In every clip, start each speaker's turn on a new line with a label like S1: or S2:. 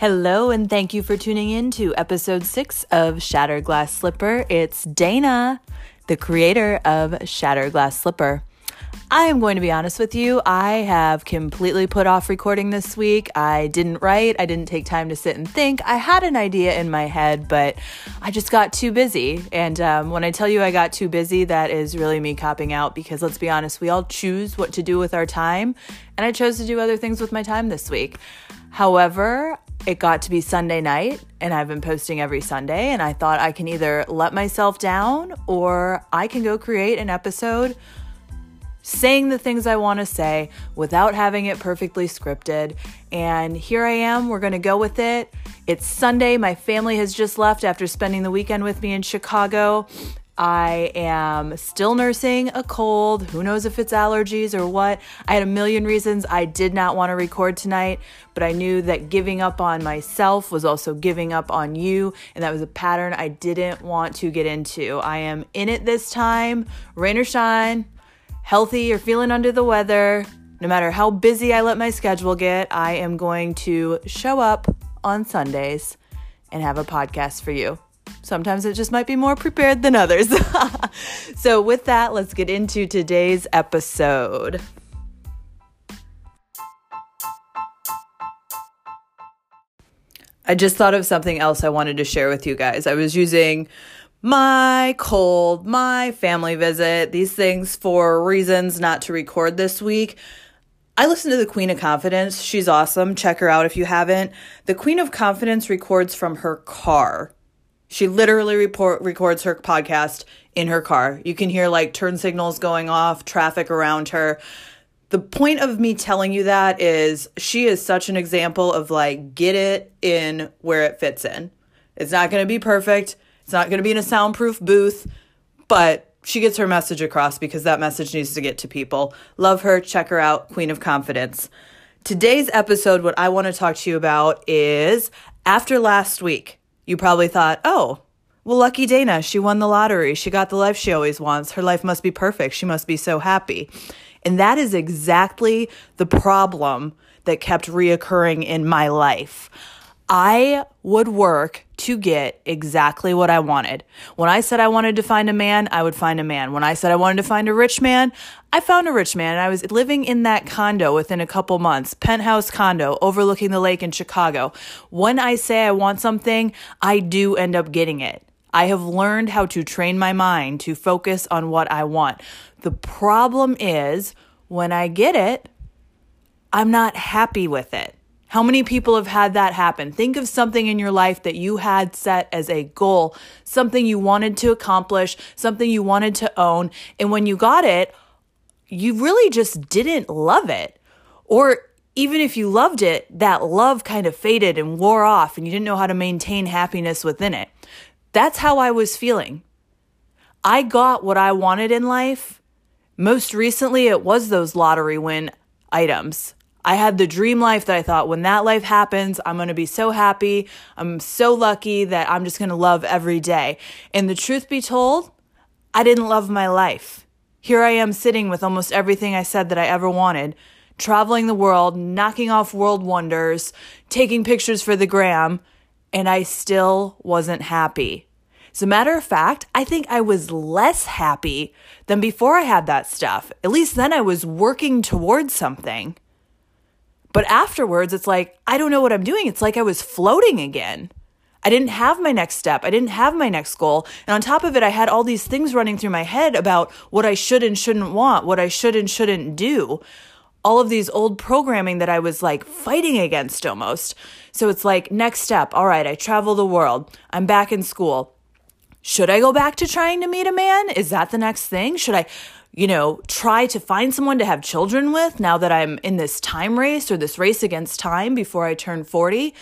S1: Hello, and thank you for tuning in to episode six of Shattered Glass Slipper. It's Dana, the creator of Shattered Glass Slipper. I am going to be honest with you. I have completely put off recording this week. I didn't write, I didn't take time to sit and think. I had an idea in my head, but I just got too busy. And um, when I tell you I got too busy, that is really me copping out because let's be honest, we all choose what to do with our time. And I chose to do other things with my time this week. However, it got to be Sunday night, and I've been posting every Sunday, and I thought I can either let myself down or I can go create an episode saying the things I want to say without having it perfectly scripted. And here I am, we're going to go with it. It's Sunday. My family has just left after spending the weekend with me in Chicago. I am still nursing a cold. Who knows if it's allergies or what? I had a million reasons I did not want to record tonight, but I knew that giving up on myself was also giving up on you, and that was a pattern I didn't want to get into. I am in it this time, rain or shine healthy or feeling under the weather, no matter how busy I let my schedule get, I am going to show up on Sundays and have a podcast for you. Sometimes it just might be more prepared than others. so, with that, let's get into today's episode. I just thought of something else I wanted to share with you guys. I was using my cold, my family visit, these things for reasons not to record this week. I listen to the Queen of Confidence. She's awesome. Check her out if you haven't. The Queen of Confidence records from her car. She literally report, records her podcast in her car. You can hear like turn signals going off, traffic around her. The point of me telling you that is she is such an example of like get it in where it fits in. It's not going to be perfect it's not going to be in a soundproof booth, but she gets her message across because that message needs to get to people. Love her. Check her out. Queen of Confidence. Today's episode, what I want to talk to you about is after last week, you probably thought, oh, well, lucky Dana, she won the lottery. She got the life she always wants. Her life must be perfect. She must be so happy. And that is exactly the problem that kept reoccurring in my life. I would work to get exactly what I wanted. When I said I wanted to find a man, I would find a man. When I said I wanted to find a rich man, I found a rich man. And I was living in that condo within a couple months, penthouse condo overlooking the lake in Chicago. When I say I want something, I do end up getting it. I have learned how to train my mind to focus on what I want. The problem is when I get it, I'm not happy with it. How many people have had that happen? Think of something in your life that you had set as a goal, something you wanted to accomplish, something you wanted to own. And when you got it, you really just didn't love it. Or even if you loved it, that love kind of faded and wore off and you didn't know how to maintain happiness within it. That's how I was feeling. I got what I wanted in life. Most recently, it was those lottery win items. I had the dream life that I thought when that life happens, I'm going to be so happy. I'm so lucky that I'm just going to love every day. And the truth be told, I didn't love my life. Here I am sitting with almost everything I said that I ever wanted, traveling the world, knocking off world wonders, taking pictures for the gram, and I still wasn't happy. As a matter of fact, I think I was less happy than before I had that stuff. At least then I was working towards something. But afterwards, it's like, I don't know what I'm doing. It's like I was floating again. I didn't have my next step. I didn't have my next goal. And on top of it, I had all these things running through my head about what I should and shouldn't want, what I should and shouldn't do. All of these old programming that I was like fighting against almost. So it's like, next step. All right, I travel the world. I'm back in school. Should I go back to trying to meet a man? Is that the next thing? Should I? you know, try to find someone to have children with now that I'm in this time race or this race against time before I turn 40.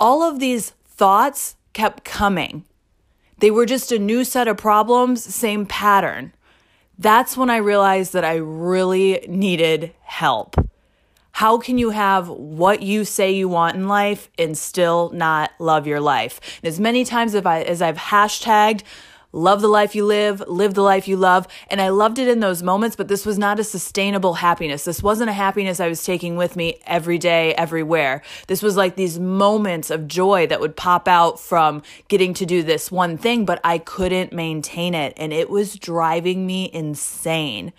S1: All of these thoughts kept coming. They were just a new set of problems, same pattern. That's when I realized that I really needed help. How can you have what you say you want in life and still not love your life? And as many times as, I, as I've hashtagged love the life you live, live the life you love. And I loved it in those moments, but this was not a sustainable happiness. This wasn't a happiness I was taking with me every day, everywhere. This was like these moments of joy that would pop out from getting to do this one thing, but I couldn't maintain it. And it was driving me insane.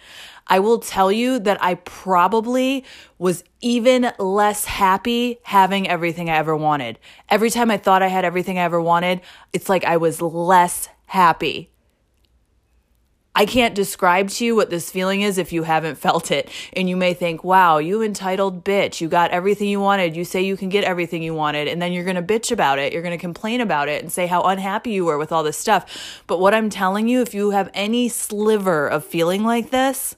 S1: I will tell you that I probably was even less happy having everything I ever wanted. Every time I thought I had everything I ever wanted, it's like I was less happy. I can't describe to you what this feeling is if you haven't felt it. And you may think, wow, you entitled bitch. You got everything you wanted. You say you can get everything you wanted. And then you're going to bitch about it. You're going to complain about it and say how unhappy you were with all this stuff. But what I'm telling you, if you have any sliver of feeling like this,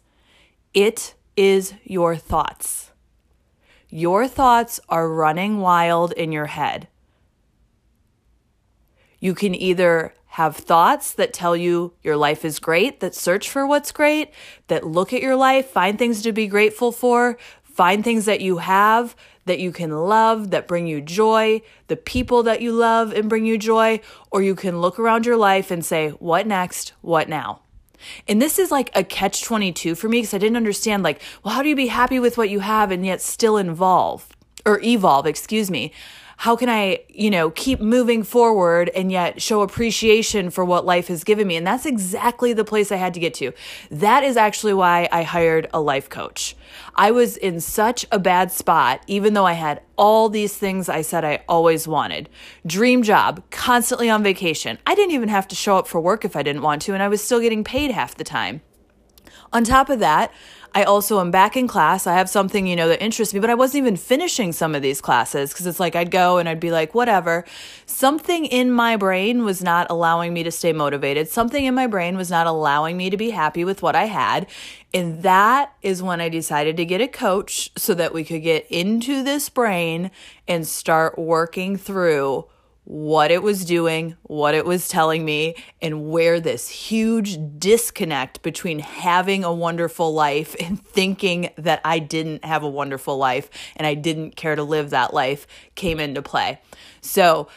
S1: it is your thoughts. Your thoughts are running wild in your head. You can either have thoughts that tell you your life is great, that search for what's great, that look at your life, find things to be grateful for, find things that you have that you can love, that bring you joy, the people that you love and bring you joy, or you can look around your life and say, what next? What now? And this is like a catch 22 for me because I didn't understand, like, well, how do you be happy with what you have and yet still involve or evolve, excuse me? How can I, you know, keep moving forward and yet show appreciation for what life has given me? And that's exactly the place I had to get to. That is actually why I hired a life coach. I was in such a bad spot, even though I had all these things I said I always wanted. Dream job, constantly on vacation. I didn't even have to show up for work if I didn't want to, and I was still getting paid half the time. On top of that, I also am back in class. I have something, you know, that interests me, but I wasn't even finishing some of these classes because it's like I'd go and I'd be like, whatever. Something in my brain was not allowing me to stay motivated. Something in my brain was not allowing me to be happy with what I had. And that is when I decided to get a coach so that we could get into this brain and start working through what it was doing, what it was telling me, and where this huge disconnect between having a wonderful life and thinking that I didn't have a wonderful life and I didn't care to live that life came into play. So,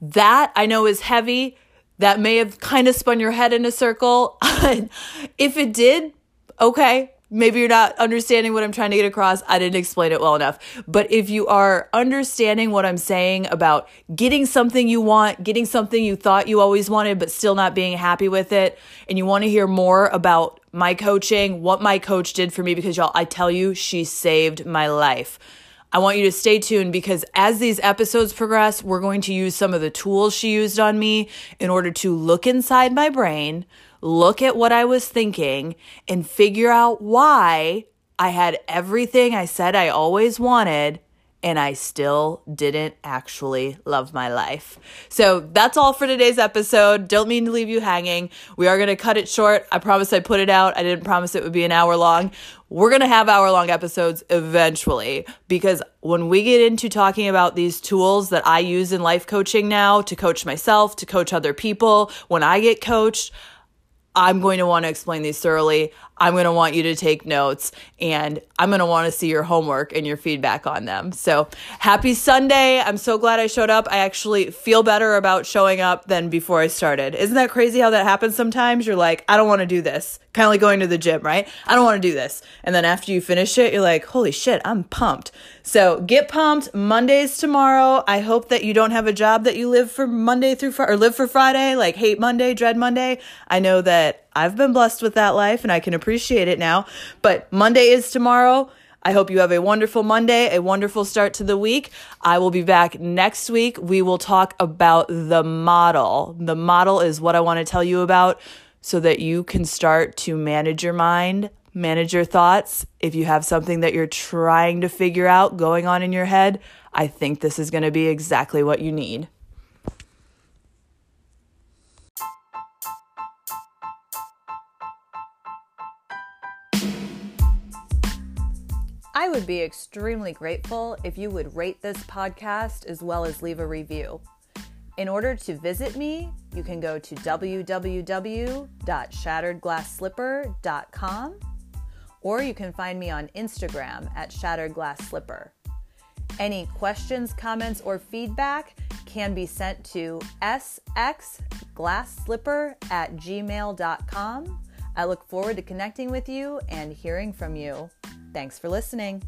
S1: that I know is heavy. That may have kind of spun your head in a circle. if it did, okay, maybe you're not understanding what I'm trying to get across. I didn't explain it well enough. But if you are understanding what I'm saying about getting something you want, getting something you thought you always wanted, but still not being happy with it, and you want to hear more about my coaching, what my coach did for me, because y'all, I tell you, she saved my life. I want you to stay tuned because as these episodes progress, we're going to use some of the tools she used on me in order to look inside my brain, look at what I was thinking, and figure out why I had everything I said I always wanted and I still didn't actually love my life. So that's all for today's episode. Don't mean to leave you hanging. We are going to cut it short. I promise I put it out. I didn't promise it would be an hour long. We're going to have hour long episodes eventually because when we get into talking about these tools that I use in life coaching now to coach myself, to coach other people, when I get coached, I'm going to want to explain these thoroughly. I'm going to want you to take notes and I'm going to want to see your homework and your feedback on them. So happy Sunday. I'm so glad I showed up. I actually feel better about showing up than before I started. Isn't that crazy how that happens sometimes? You're like, I don't want to do this. Kind of like going to the gym, right? I don't want to do this. And then after you finish it, you're like, holy shit, I'm pumped. So get pumped. Monday's tomorrow. I hope that you don't have a job that you live for Monday through Friday or live for Friday, like hate Monday, dread Monday. I know that I've been blessed with that life and I can appreciate it now. But Monday is tomorrow. I hope you have a wonderful Monday, a wonderful start to the week. I will be back next week. We will talk about the model. The model is what I want to tell you about so that you can start to manage your mind, manage your thoughts. If you have something that you're trying to figure out going on in your head, I think this is going to be exactly what you need. I would be extremely grateful if you would rate this podcast as well as leave a review. In order to visit me, you can go to www.shatteredglassslipper.com or you can find me on Instagram at shatteredglassslipper. Any questions, comments, or feedback can be sent to sxglassslipper at gmail.com. I look forward to connecting with you and hearing from you. Thanks for listening.